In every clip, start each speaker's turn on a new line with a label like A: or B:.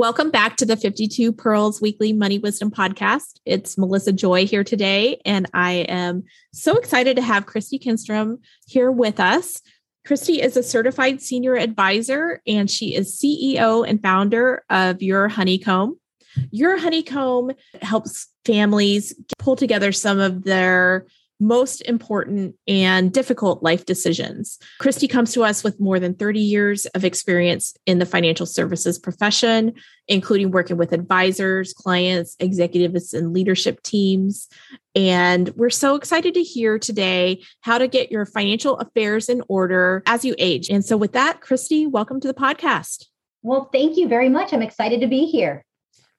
A: Welcome back to the 52 Pearls Weekly Money Wisdom Podcast. It's Melissa Joy here today, and I am so excited to have Kristie Kinstrom here with us. Kristie is a certified senior advisor, and she is CEO and founder of Your Honeycomb. Your Honeycomb helps families pull together some of their most important and difficult life decisions. Kristie comes to us with more than 30 years of experience in the financial services profession, including working with advisors, clients, executives, and leadership teams. And we're so excited to hear today how to get your financial affairs in order as you age. And so, with that, Kristie, welcome to the podcast.
B: Well, thank you very much. I'm excited to be here.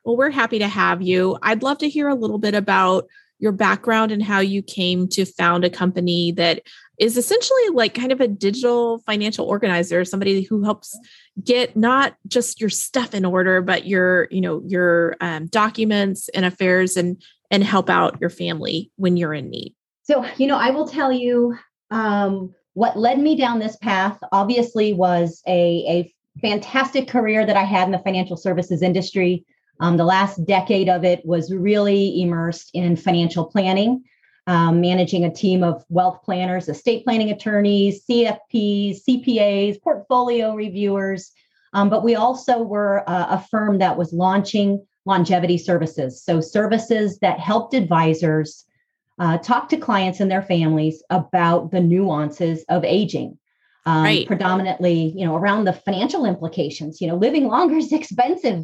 A: Well, we're happy to have you. I'd love to hear a little bit about your background and how you came to found a company that is essentially like kind of a digital financial organizer somebody who helps get not just your stuff in order but your you know your um, documents and affairs and and help out your family when you're in need.
B: So you know i will tell you um, what led me down this path obviously was a, a fantastic career that i had in the financial services industry um, the last decade of it was really immersed in financial planning, um, managing a team of wealth planners, estate planning attorneys, CFPs, CPAs, portfolio reviewers. Um, but we also were a, a firm that was launching longevity services. So, services that helped advisors uh, talk to clients and their families about the nuances of aging. Um, right. predominantly you know around the financial implications you know living longer is expensive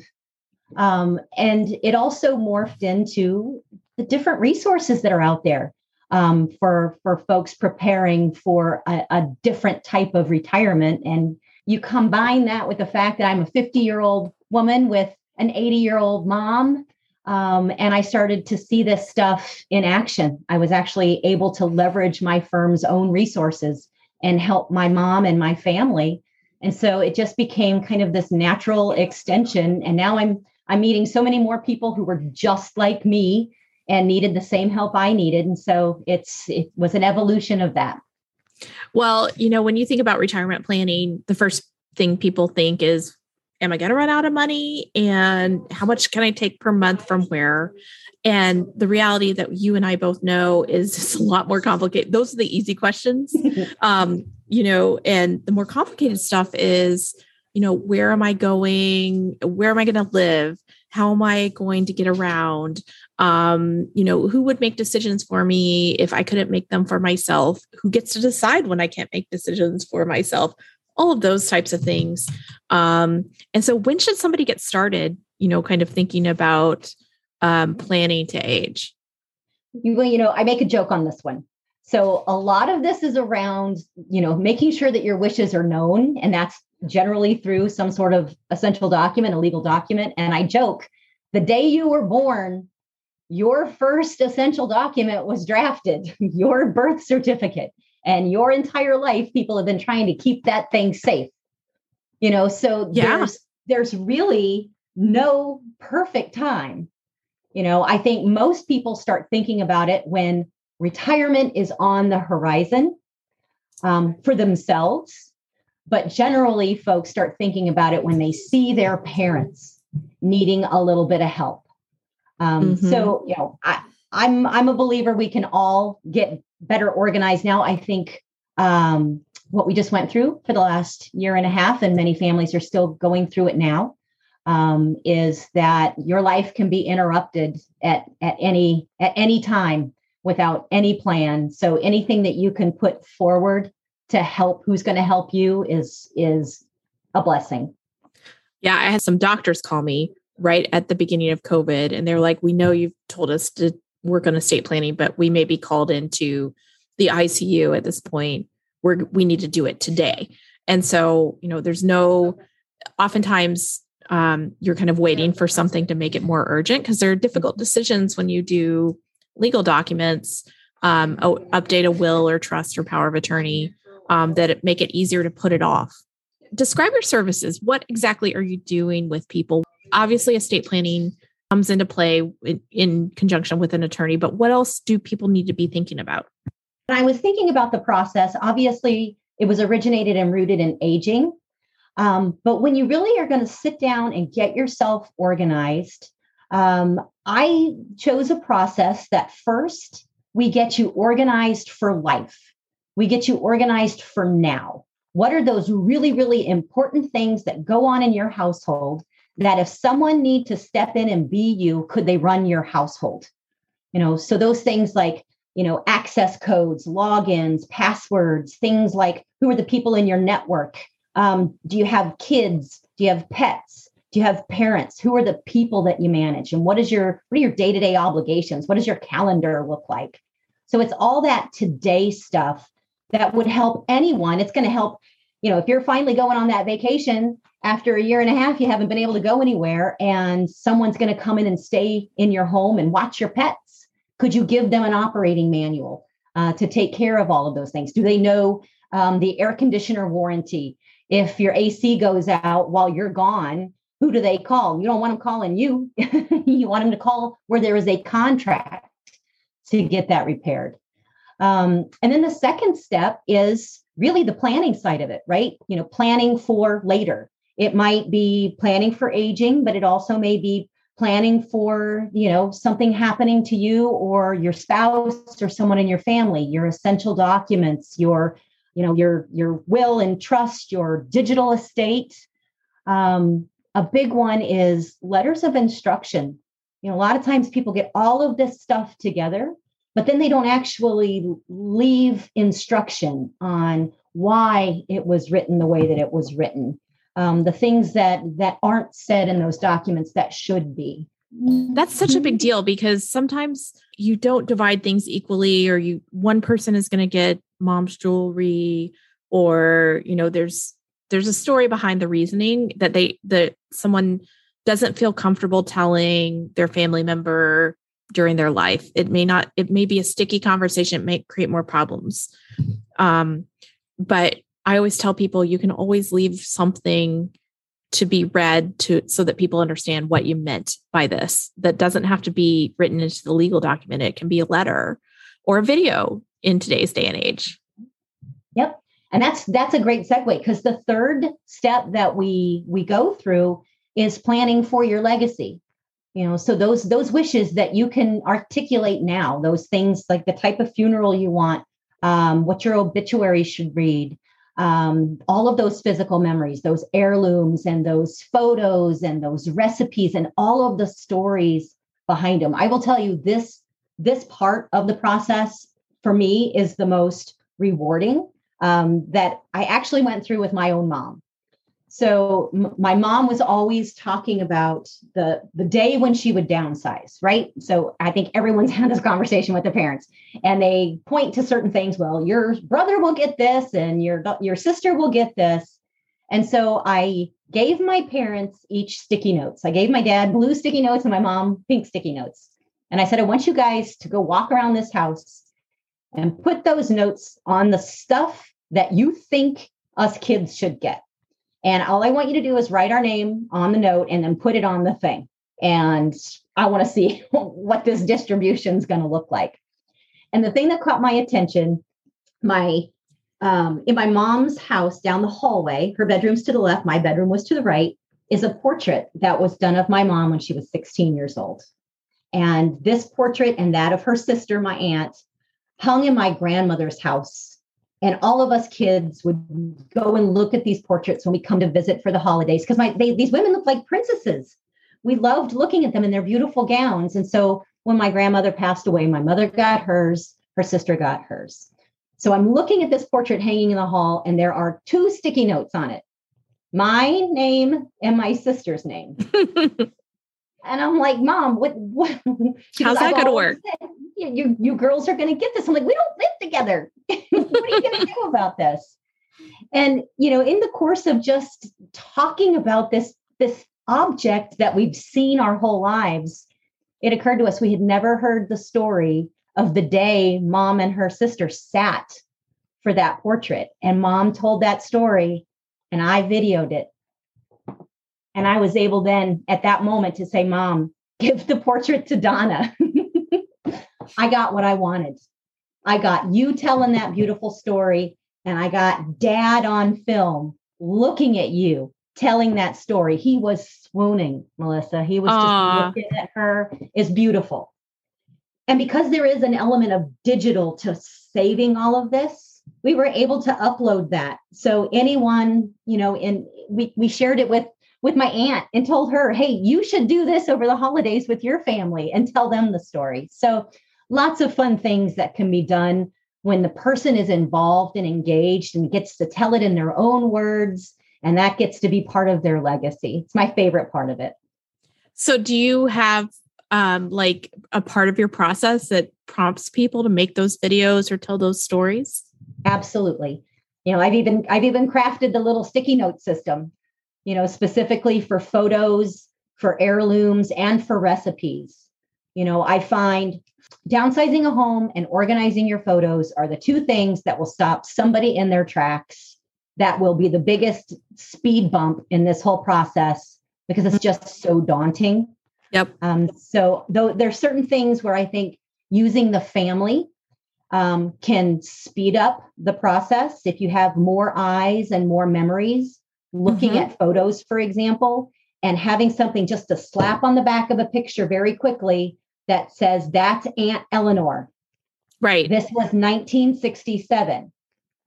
B: um, and it also morphed into the different resources that are out there um, for for folks preparing for a, a, different type of retirement. And you combine that with the fact that I'm a 50 year old woman with an 80 year old mom. Um, and I started to see this stuff in action. I was actually able to leverage my firm's own resources and help my mom and my family. And so it just became kind of this natural extension. And now I'm I'm meeting so many more people who were just like me and needed the same help I needed. And so it's it was an evolution of that.
A: Well, you know, when you think about retirement planning, the first thing people think is, am I going to run out of money? And how much can I take per month from where? And the reality that you and I both know is it's a lot more complicated. Those are the easy questions. um, you know, and the more complicated stuff is, you know, where am I going? Where am I going to live? How am I going to get around? Um, you know, who would make decisions for me if I couldn't make them for myself? Who gets to decide when I can't make decisions for myself? All of those types of things. Um, and so, when should somebody get started? You know, kind of thinking about um, planning to age.
B: Well, you know, I make a joke on this one. So a lot of this is around, you know, making sure that your wishes are known, and that's generally through some sort of essential document, a legal document. And I joke, the day you were born, your first essential document was drafted, your birth certificate. And your entire life, people have been trying to keep that thing safe. You know, so yeah. there's there's really no perfect time. You know, I think most people start thinking about it when retirement is on the horizon um, for themselves but generally, folks start thinking about it when they see their parents needing a little bit of help. Um, mm-hmm. So, you know, I, I'm I'm a believer we can all get better organized now. I think um, what we just went through for the last year and a half, and many families are still going through it now, um, is that your life can be interrupted at at any at any time without any plan. So anything that you can put forward to help who's going to help you is is a blessing.
A: Yeah, I had some doctors call me right at the beginning of COVID and they're like, "We know you've told us to work on estate planning, but we may be called into the ICU at this point. We're we need to do it today." And so, you know, there's no, oftentimes um, you're kind of waiting for something to make it more urgent because there are difficult decisions when you do legal documents, um, update a will or trust or power of attorney um, that make it easier to put it off. Describe your services. What exactly are you doing with people? Obviously, estate planning comes into play in, in conjunction with an attorney, but what else do people need to be thinking about?
B: When I was thinking about the process, obviously it was originated and rooted in aging. Um, but when you really are going to sit down and get yourself organized, um, I chose a process that first we get you organized for life. We get you organized for now. What are those really, really important things that go on in your household that if someone need to step in and be you, could they run your household? You know, so those things like, you know, access codes, logins, passwords, things like who are the people in your network? Um, do you have kids? Do you have pets? Do you have parents? Who are the people that you manage? And what is your what are your day-to-day obligations? What does your calendar look like? So it's all that today stuff that would help anyone. It's going to help, you know, if you're finally going on that vacation after a year and a half, you haven't been able to go anywhere, and someone's going to come in and stay in your home and watch your pets. Could you give them an operating manual uh, to take care of all of those things? Do they know um, the air conditioner warranty? If your AC goes out while you're gone, who do they call? You don't want them calling you. you want them to call where there is a contract to get that repaired. Um, and then the second step is really the planning side of it, right? You know, planning for later. It might be planning for aging, but it also may be planning for, you know, something happening to you or your spouse or someone in your family, your essential documents, your, you know, your your will and trust, your digital estate. Um, a big one is letters of instruction. You know, a lot of times people get all of this stuff together but then they don't actually leave instruction on why it was written the way that it was written. Um, the things that that aren't said in those documents that should be.
A: That's such a big deal because sometimes you don't divide things equally or you one person is going to get mom's jewelry or you know there's there's a story behind the reasoning that they that someone doesn't feel comfortable telling their family member during their life. It may not, it may be a sticky conversation, it may create more problems. Um, but I always tell people you can always leave something to be read to so that people understand what you meant by this. That doesn't have to be written into the legal document. It can be a letter or a video in today's day and age.
B: Yep. And that's that's a great segue because the third step that we we go through is planning for your legacy you know so those those wishes that you can articulate now those things like the type of funeral you want um, what your obituary should read um, all of those physical memories those heirlooms and those photos and those recipes and all of the stories behind them i will tell you this this part of the process for me is the most rewarding um, that i actually went through with my own mom so m- my mom was always talking about the the day when she would downsize right? So i think everyone's had this conversation with their parents and they point to certain things well your brother will get this and your your sister will get this. And so i gave my parents each sticky notes. I gave my dad blue sticky notes and my mom pink sticky notes. And i said i want you guys to go walk around this house and put those notes on the stuff that you think us kids should get and all I want you to do is write our name on the note and then put it on the thing. And I want to see what this distribution is going to look like. And the thing that caught my attention, my um, in my mom's house down the hallway, her bedroom's to the left, my bedroom was to the right, is a portrait that was done of my mom when she was 16 years old. And this portrait and that of her sister, my aunt, hung in my grandmother's house and all of us kids would go and look at these portraits when we come to visit for the holidays because my they, these women look like princesses. We loved looking at them in their beautiful gowns. And so when my grandmother passed away my mother got hers her sister got hers. So i'm looking at this portrait hanging in the hall and there are two sticky notes on it. My name and my sister's name and i'm like mom what, what?
A: how's that going to oh, work
B: said, you, you, you girls are going to get this. I'm like, we don't live together. what are you going to do about this? and you know, in the course of just talking about this this object that we've seen our whole lives, it occurred to us we had never heard the story of the day mom and her sister sat for that portrait. And mom told that story, and I videoed it. And I was able then at that moment to say, Mom, give the portrait to Donna. I got what I wanted. I got you telling that beautiful story, and I got dad on film looking at you telling that story. He was swooning, Melissa. He was Aww. just looking at her. It's beautiful. And because there is an element of digital to saving all of this, we were able to upload that. So anyone, you know, in we we shared it with with my aunt and told her, "Hey, you should do this over the holidays with your family and tell them the story." So lots of fun things that can be done when the person is involved and engaged and gets to tell it in their own words and that gets to be part of their legacy. It's my favorite part of it.
A: So do you have um, like a part of your process that prompts people to make those videos or tell those stories?
B: Absolutely. You know, I've even I've even crafted the little sticky note system, you know, specifically for photos, for heirlooms, and for recipes. You know, I find downsizing a home and organizing your photos are the two things that will stop somebody in their tracks. That will be the biggest speed bump in this whole process because it's just so daunting
A: Yep.
B: Um, so though there's certain things where I think using the family um, can speed up the process. If you have more eyes and more memories, looking mm-hmm. at photos, for example, and having something just to slap on the back of a picture very quickly that says that's Aunt Eleanor.
A: Right.
B: This was 1967.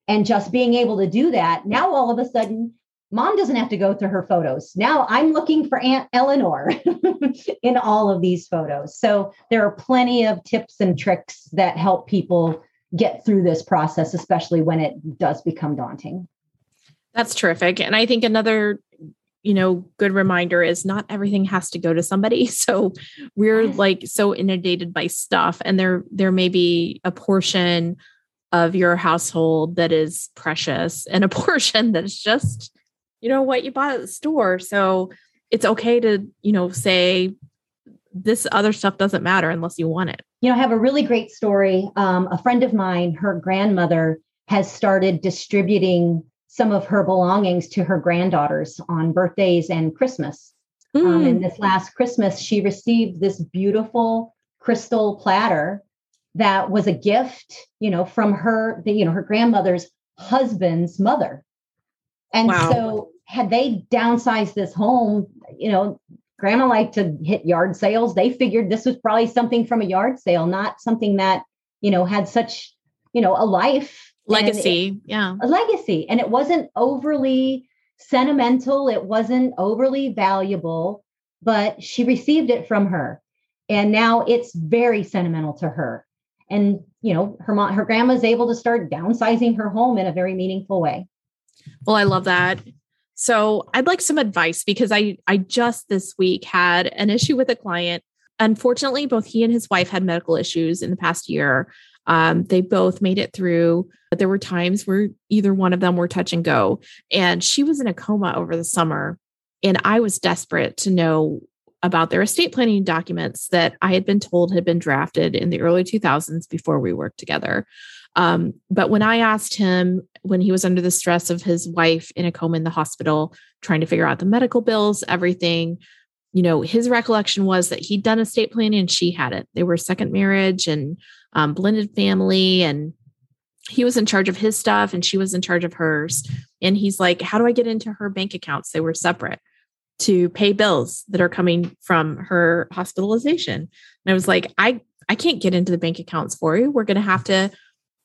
B: And just being able to do that, now all of a sudden mom doesn't have to go through her photos. Now I'm looking for Aunt Eleanor in all of these photos. So there are plenty of tips and tricks that help people get through this process, especially when it does become daunting.
A: That's terrific. And I think another you know good reminder is not everything has to go to somebody so we're like so inundated by stuff and there there may be a portion of your household that is precious and a portion that's just you know what you bought at the store. So it's okay to, you know, say this other stuff doesn't matter unless you want it.
B: You know, I have a really great story. Um, a friend of mine, her grandmother has started distributing some of her belongings to her granddaughters on birthdays and Christmas. Mm. Um, and hmm. this last Christmas, she received this beautiful crystal platter that was a gift, you know, from her, the, you know, her grandmother's husband's mother. And wow. so had they downsized this home, you know, grandma liked to hit yard sales. They figured this was probably something from a yard sale, not something that, you know, had such, you know, a life
A: legacy. It, yeah.
B: A legacy. And it wasn't overly sentimental, it wasn't overly valuable, but she received it from her. And now it's very sentimental to her. And, you know, her mom, her grandma's able to start downsizing her home in a very meaningful way.
A: Well, I love that. So I'd like some advice because I I just this week had an issue with a client. Unfortunately, both he and his wife had medical issues in the past year. Um, they both made it through, but there were times where either one of them were touch and go. And she was in a coma over the summer. And I was desperate to know about their estate planning documents that I had been told had been drafted in the early 2000s before we worked together. Um, but when I asked him when he was under the stress of his wife in a coma in the hospital, trying to figure out the medical bills, everything, you know, his recollection was that he'd done estate planning and she hadn't. They were second marriage and um, blended family, and he was in charge of his stuff and she was in charge of hers. And he's like, How do I get into her bank accounts? They were separate to pay bills that are coming from her hospitalization. And I was like, I I can't get into the bank accounts for you. We're going to have to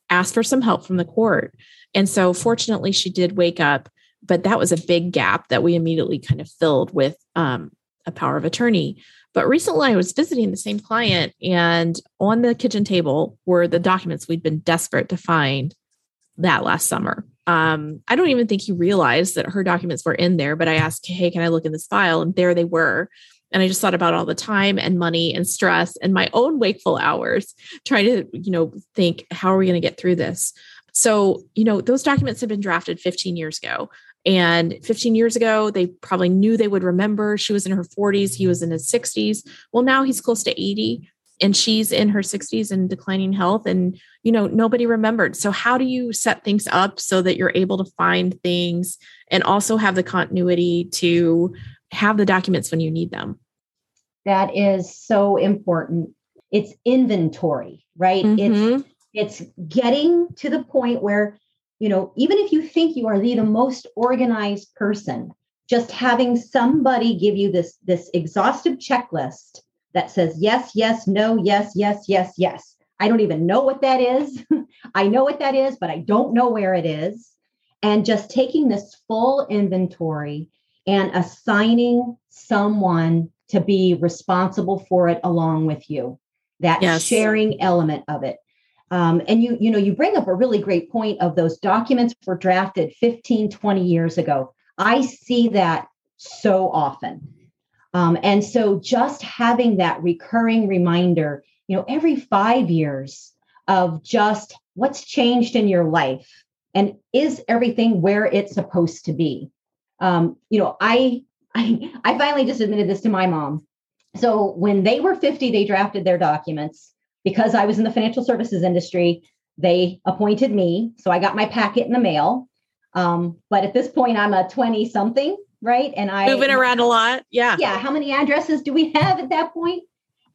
A: ask for some help from the court. And so, fortunately, she did wake up, but that was a big gap that we immediately kind of filled with um, a power of attorney. But recently, I was visiting the same client, and on the kitchen table were the documents we'd been desperate to find that last summer. Um, I don't even think he realized that her documents were in there, but I asked, Hey, can I look in this file? And there they were. And I just thought about all the time and money and stress and my own wakeful hours trying to, you know, think, how are we going to get through this? So, you know, those documents have been drafted 15 years ago. And 15 years ago, they probably knew they would remember. She was in her 40s, he was in his 60s. Well, now he's close to 80 and she's in her 60s and declining health and you know nobody remembered so how do you set things up so that you're able to find things and also have the continuity to have the documents when you need them
B: that is so important it's inventory right mm-hmm. it's it's getting to the point where you know even if you think you are the, the most organized person just having somebody give you this this exhaustive checklist that says yes yes no yes yes yes yes. I don't even know what that is. I know what that is but i don't know where it is. And just taking this full inventory and assigning someone to be responsible for it along with you. That yes. sharing element of it um, and you you know you bring up a really great point of those documents were drafted 15 20 years ago. I see that so often. Um, and so just having that recurring reminder you know every five years of just what's changed in your life and is everything where it's supposed to be? Um, you know I, I i finally just admitted this to my mom. So when they were 50 they drafted their documents because I was in the financial services industry, they appointed me. So I got my packet in the mail. Um, but at this point, I'm a 20 something, right? And I
A: moving around a lot. Yeah.
B: Yeah. How many addresses do we have at that point?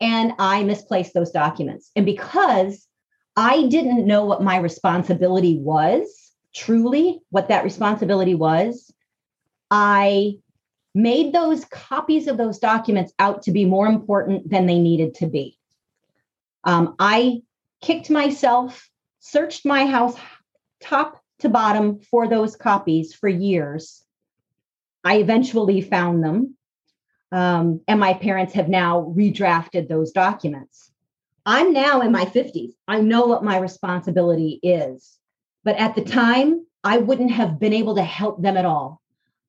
B: And I misplaced those documents. And because I didn't know what my responsibility was, truly what that responsibility was, I made those copies of those documents out to be more important than they needed to be. Um, I kicked myself, searched my house top to bottom for those copies for years. I eventually found them. Um, and my parents have now redrafted those documents. I'm now in my 50s. I know what my responsibility is. But at the time, I wouldn't have been able to help them at all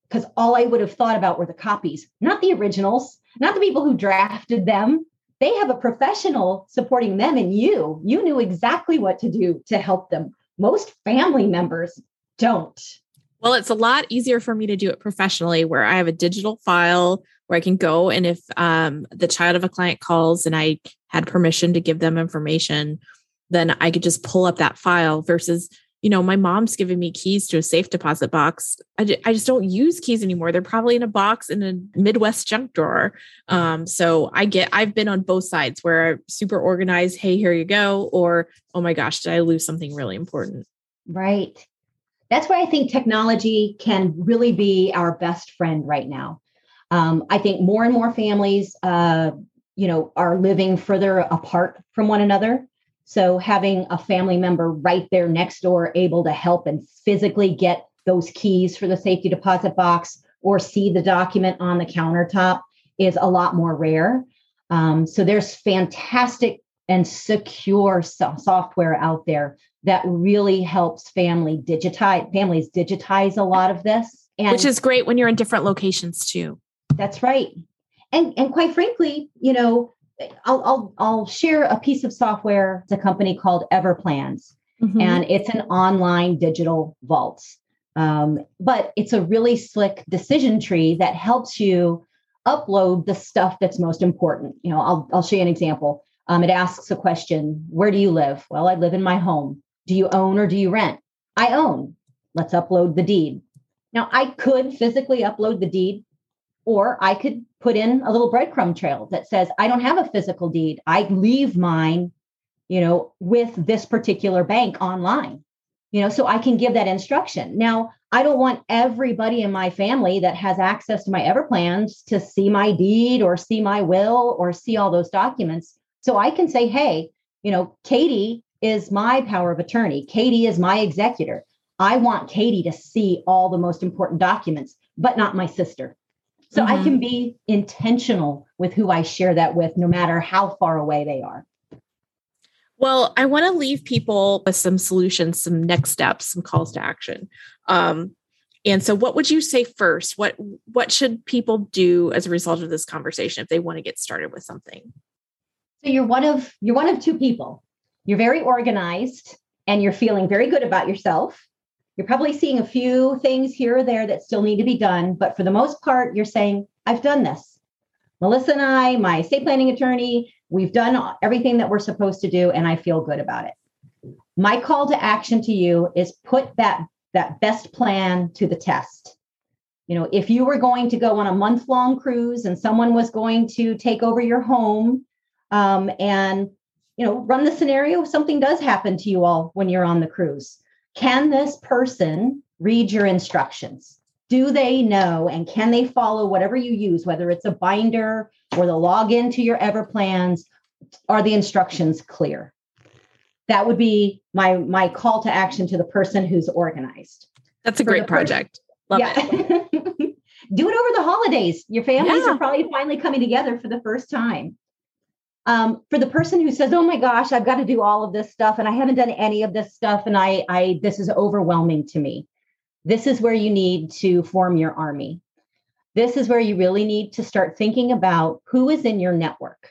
B: because all I would have thought about were the copies, not the originals, not the people who drafted them, they have a professional supporting them and you. You knew exactly what to do to help them. Most family members don't.
A: Well, it's a lot easier for me to do it professionally where I have a digital file where I can go and if um, the child of a client calls and I had permission to give them information, then I could just pull up that file versus you know, my mom's giving me keys to a safe deposit box. I, I just don't use keys anymore. They're probably in a box in a Midwest junk drawer. Um, so I get, I've been on both sides where I'm super organized, hey, here you go, or oh my gosh, did I lose something really important?
B: Right. That's why I think technology can really be our best friend right now. Um, I think more and more families, uh, you know, are living further apart from one another. So having a family member right there next door able to help and physically get those keys for the safety deposit box or see the document on the countertop is a lot more rare. Um, so there's fantastic and secure so- software out there that really helps family digitize families digitize a lot of this.
A: And Which is great when you're in different locations too.
B: That's right. And and quite frankly, you know, I'll, I'll, I'll share a piece of software. It's a company called Everplans, mm-hmm. and it's an online digital vault. Um, but it's a really slick decision tree that helps you upload the stuff that's most important. You know, I'll, I'll show you an example. Um, it asks a question Where do you live? Well, I live in my home. Do you own or do you rent? I own. Let's upload the deed. Now, I could physically upload the deed or I could put in a little breadcrumb trail that says, I don't have a physical deed. I leave mine, you know, with this particular bank online, you know, so I can give that instruction. Now, I don't want everybody in my family that has access to my Everplans to see my deed or see my will or see all those documents. So I can say, hey, you know, Katie is my power of attorney. Katie is my executor. I want Katie to see all the most important documents, but not my sister so mm-hmm. I can mm-hmm. be intentional with who I share that with, no matter how far away they are.
A: Well, I want to leave people with some solutions, some next steps, some calls to action. Um, and so, what would you say first? What what should people do as a result of this conversation if they want to get started with something?
B: So you're one of you're one of two people. You're very organized and you're feeling very good about yourself. You're probably seeing a few things here or there that still need to be done, but for the most part, you're saying, I've done this. Melissa and I, my estate planning attorney, we've done everything that we're supposed to do, and I feel good about it. My call to action to you is put that, that best plan to the test. You know, if you were going to go on a month long cruise and someone was going to take over your home um, and you know run the scenario something does happen to you all when you're on the cruise can this person read your instructions? Do they know and can they follow whatever you use whether it's a binder or the login to your everplans? Are the instructions clear? That would be my my call to action to the person who's organized.
A: That's a For great project. Love yeah. it
B: do it over the holidays. Your families yeah. are probably finally coming together for the first time um, for the person who says, "Oh my gosh, I've got to do all of this stuff, and I haven't done any of this stuff, and I, I, this is overwhelming to me." This is where you need to form your army. This is where you really need to start thinking about who is in your network.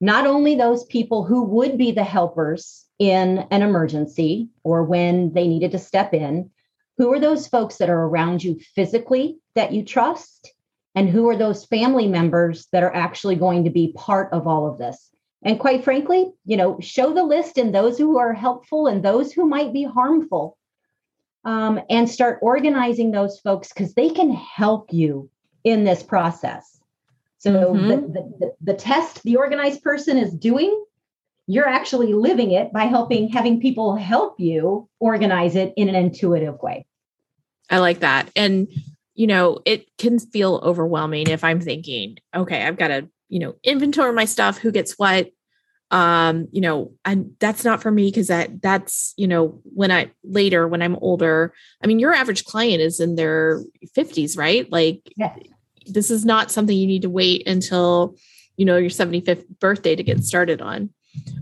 B: Not only those people who would be the helpers in an emergency or when they needed to step in, who are those folks that are around you physically that you trust and who are those family members that are actually going to be part of all of this? And quite frankly you know show the list and those who are helpful and those who might be harmful um, and start organizing those folks because they can help you in this process. So mm-hmm. the, the, the test the organized person is doing you're actually living it by helping having people help you organize it in an intuitive way.
A: I like that. And you know, it can feel overwhelming if I'm thinking, okay, I've got to, you know, inventory my stuff, who gets what. Um, you know, and that's not for me because that that's, you know, when I later when I'm older, I mean, your average client is in their 50s, right? Like yeah. this is not something you need to wait until, you know, your 75th birthday to get started on.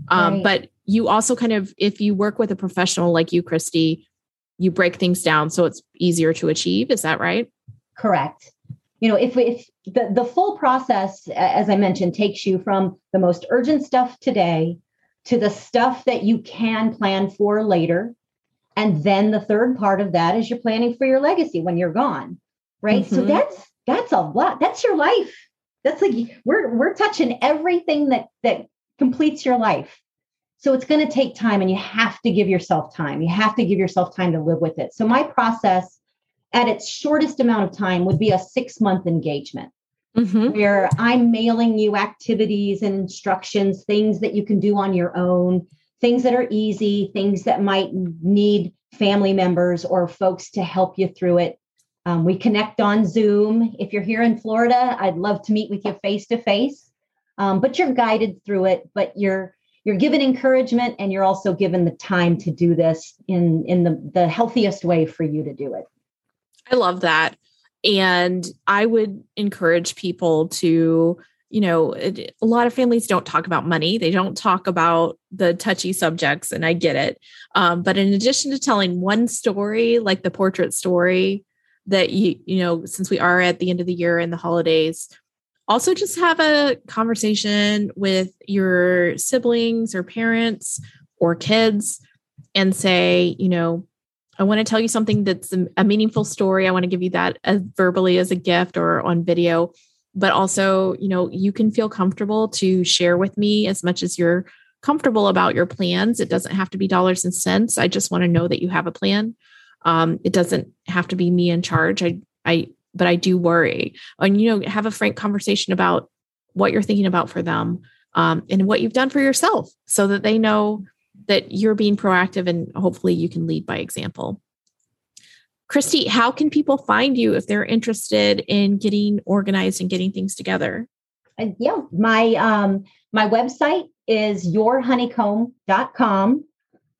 A: Um, right. but you also kind of, if you work with a professional like you, Kristie, you break things down so it's easier to achieve. Is that right?
B: Correct. You know, if, if the, the full process, as I mentioned, takes you from the most urgent stuff today to the stuff that you can plan for later. And then the third part of that is you're planning for your legacy when you're gone. Right. Mm-hmm. So that's that's a lot. That's your life. That's like we're we're touching everything that that completes your life. So it's going to take time and you have to give yourself time. You have to give yourself time to live with it. So my process at its shortest amount of time would be a six month engagement mm-hmm. where I'm mailing you activities and instructions, things that you can do on your own, things that are easy, things that might need family members or folks to help you through it. Um, we connect on Zoom. If you're here in Florida, I'd love to meet with you face to face. But you're guided through it, but you're you're given encouragement and you're also given the time to do this in in the, the healthiest way for you to do it.
A: I love that. And I would encourage people to, you know, it, a lot of families don't talk about money. They don't talk about the touchy subjects, and I get it. Um, but in addition to telling one story, like the portrait story, that you, you know, since we are at the end of the year and the holidays, also just have a conversation with your siblings or parents or kids and say, you know, I want to tell you something that's a meaningful story. I want to give you that as verbally as a gift or on video, but also, you know, you can feel comfortable to share with me as much as you're comfortable about your plans. It doesn't have to be dollars and cents. I just want to know that you have a plan. Um, it doesn't have to be me in charge. I, I, but I do worry. And you know, have a frank conversation about what you're thinking about for them um, and what you've done for yourself, so that they know that you're being proactive and hopefully you can lead by example. Kristie, how can people find you if they're interested in getting organized and getting things together?
B: Uh, yeah, my um, my website is yourhoneycomb.com.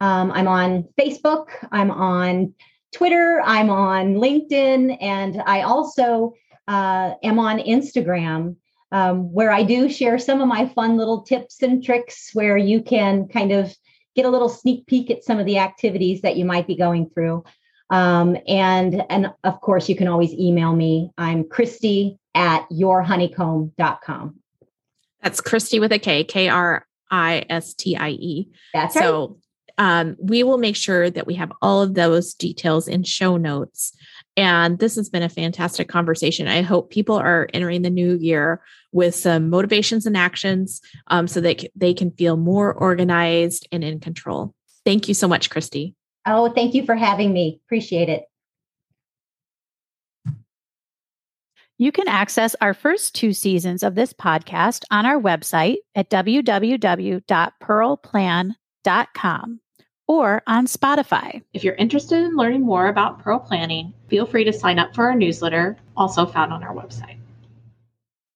B: Um, I'm on Facebook, I'm on Twitter, I'm on LinkedIn, and I also uh, am on Instagram, um, where I do share some of my fun little tips and tricks where you can kind of get a little sneak peek at some of the activities that you might be going through. Um, and, and of course, you can always email me. I'm Kristie at yourhoneycomb.com.
A: That's Kristie with a K, K R I S T I E.
B: That's
A: so, um, we will make sure that we have all of those details in show notes. And this has been a fantastic conversation. I hope people are entering the new year with some motivations and actions um, so that they can feel more organized and in control. Thank you so much, Kristie.
B: Oh, thank you for having me. Appreciate it.
C: You can access our first two seasons of this podcast on our website at www.pearlplan.com or on Spotify.
A: If you're interested in learning more about Pearl Planning, feel free to sign up for our newsletter, also found on our website.